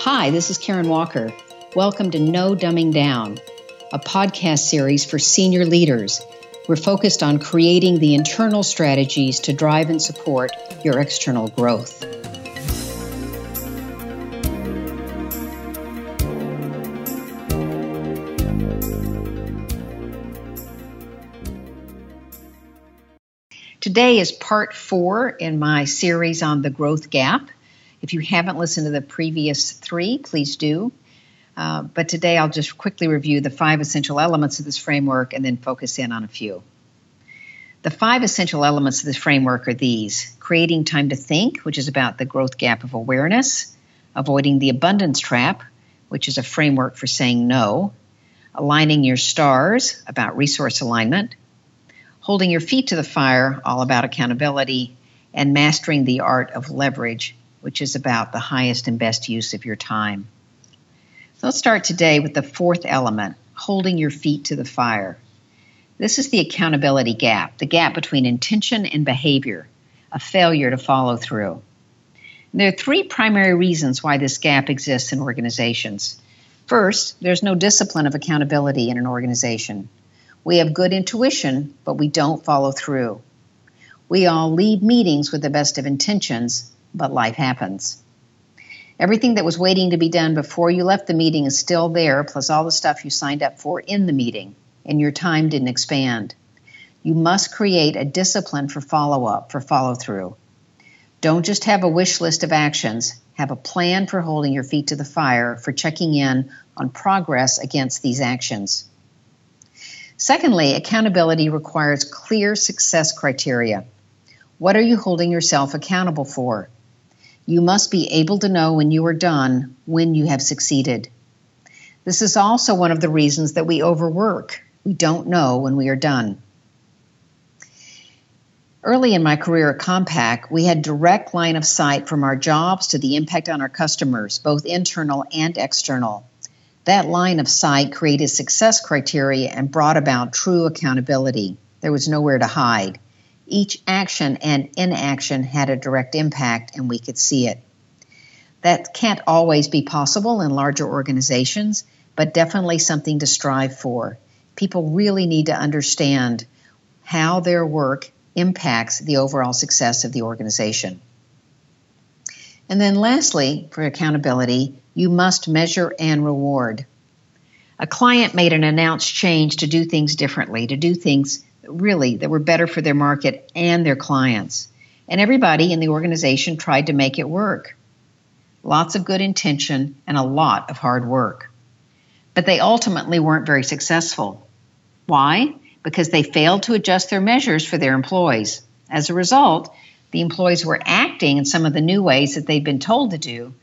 Hi, this is Karen Walker. Welcome to No Dumbing Down, a podcast series for senior leaders. We're focused on creating the internal strategies to drive and support your external growth. Today is part four in my series on the growth gap. If you haven't listened to the previous three, please do. Uh, but today I'll just quickly review the five essential elements of this framework and then focus in on a few. The five essential elements of this framework are these creating time to think, which is about the growth gap of awareness, avoiding the abundance trap, which is a framework for saying no, aligning your stars, about resource alignment, holding your feet to the fire, all about accountability, and mastering the art of leverage, which is about the highest and best use of your time. So let's start today with the fourth element holding your feet to the fire. This is the accountability gap, the gap between intention and behavior, a failure to follow through. And there are three primary reasons why this gap exists in organizations. First, there's no discipline of accountability in an organization. We have good intuition, but we don't follow through. We all leave meetings with the best of intentions, but life happens. Everything that was waiting to be done before you left the meeting is still there, plus all the stuff you signed up for in the meeting, and your time didn't expand. You must create a discipline for follow up, for follow through. Don't just have a wish list of actions, have a plan for holding your feet to the fire, for checking in on progress against these actions. Secondly, accountability requires clear success criteria. What are you holding yourself accountable for? You must be able to know when you are done, when you have succeeded. This is also one of the reasons that we overwork. We don't know when we are done. Early in my career at Compaq, we had direct line of sight from our jobs to the impact on our customers, both internal and external. That line of sight created success criteria and brought about true accountability. There was nowhere to hide. Each action and inaction had a direct impact, and we could see it. That can't always be possible in larger organizations, but definitely something to strive for. People really need to understand how their work impacts the overall success of the organization. And then, lastly, for accountability, you must measure and reward. A client made an announced change to do things differently, to do things really that were better for their market and their clients. And everybody in the organization tried to make it work. Lots of good intention and a lot of hard work. But they ultimately weren't very successful. Why? Because they failed to adjust their measures for their employees. As a result, the employees were acting in some of the new ways that they'd been told to do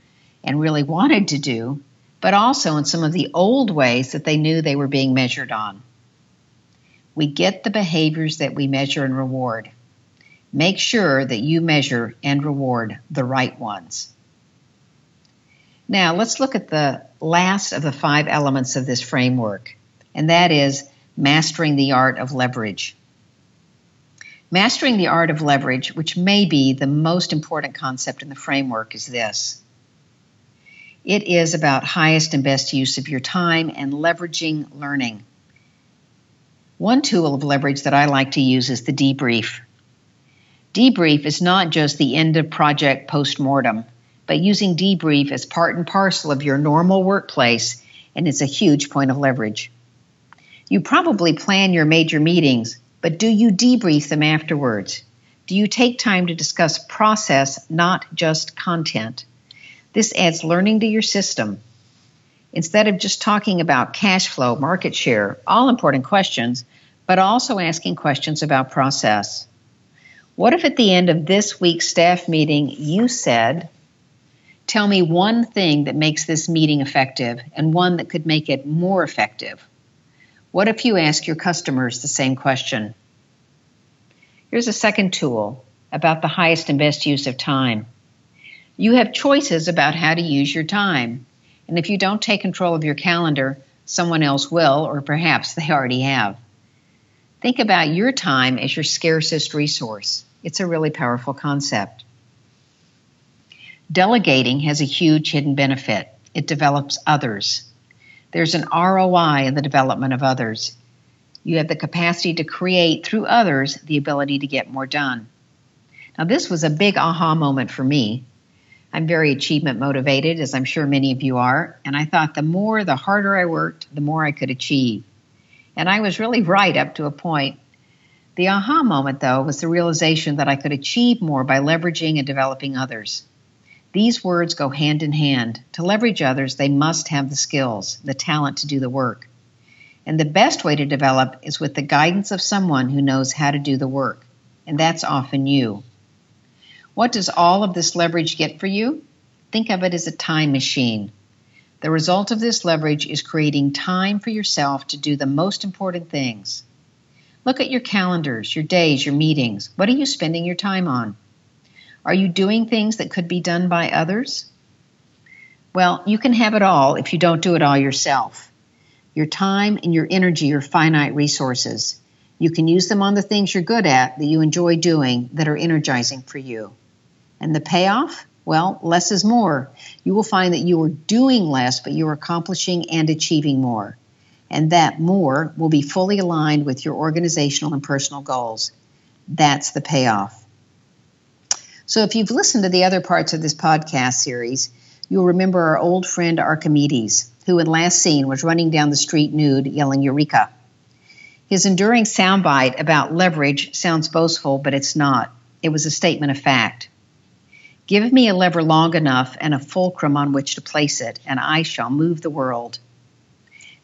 and really wanted to do, but also in some of the old ways that they knew they were being measured on. We get the behaviors that we measure and reward. Make sure that you measure and reward the right ones. Now, let's look at the last of the five elements of this framework, and that is mastering the art of leverage. Mastering the art of leverage, which may be the most important concept in the framework, is this it is about highest and best use of your time and leveraging learning. One tool of leverage that I like to use is the debrief. Debrief is not just the end of project post-mortem, but using debrief as part and parcel of your normal workplace, and it's a huge point of leverage. You probably plan your major meetings, but do you debrief them afterwards? Do you take time to discuss process, not just content? This adds learning to your system instead of just talking about cash flow, market share, all important questions, but also asking questions about process. What if at the end of this week's staff meeting you said, Tell me one thing that makes this meeting effective and one that could make it more effective? What if you ask your customers the same question? Here's a second tool about the highest and best use of time. You have choices about how to use your time. And if you don't take control of your calendar, someone else will, or perhaps they already have. Think about your time as your scarcest resource. It's a really powerful concept. Delegating has a huge hidden benefit. It develops others. There's an ROI in the development of others. You have the capacity to create through others the ability to get more done. Now, this was a big aha moment for me. I'm very achievement motivated, as I'm sure many of you are, and I thought the more, the harder I worked, the more I could achieve. And I was really right up to a point. The aha moment, though, was the realization that I could achieve more by leveraging and developing others. These words go hand in hand. To leverage others, they must have the skills, the talent to do the work. And the best way to develop is with the guidance of someone who knows how to do the work, and that's often you. What does all of this leverage get for you? Think of it as a time machine. The result of this leverage is creating time for yourself to do the most important things. Look at your calendars, your days, your meetings. What are you spending your time on? Are you doing things that could be done by others? Well, you can have it all if you don't do it all yourself. Your time and your energy are finite resources. You can use them on the things you're good at that you enjoy doing that are energizing for you. And the payoff? Well, less is more. You will find that you are doing less, but you are accomplishing and achieving more. And that more will be fully aligned with your organizational and personal goals. That's the payoff. So, if you've listened to the other parts of this podcast series, you'll remember our old friend Archimedes, who in last scene was running down the street nude, yelling Eureka. His enduring soundbite about leverage sounds boastful, but it's not. It was a statement of fact. Give me a lever long enough and a fulcrum on which to place it, and I shall move the world.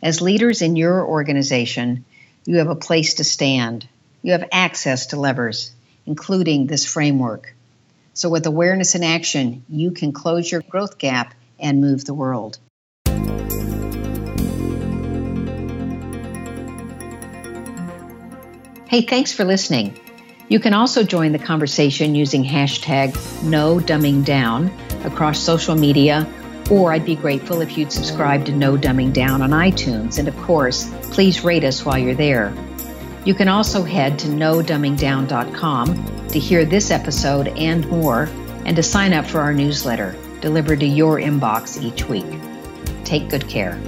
As leaders in your organization, you have a place to stand. You have access to levers, including this framework. So, with awareness and action, you can close your growth gap and move the world. Hey, thanks for listening. You can also join the conversation using hashtag no dumbing down across social media, or I'd be grateful if you'd subscribe to No Dumbing Down on iTunes. And of course, please rate us while you're there. You can also head to nodumbingdown.com to hear this episode and more, and to sign up for our newsletter delivered to your inbox each week. Take good care.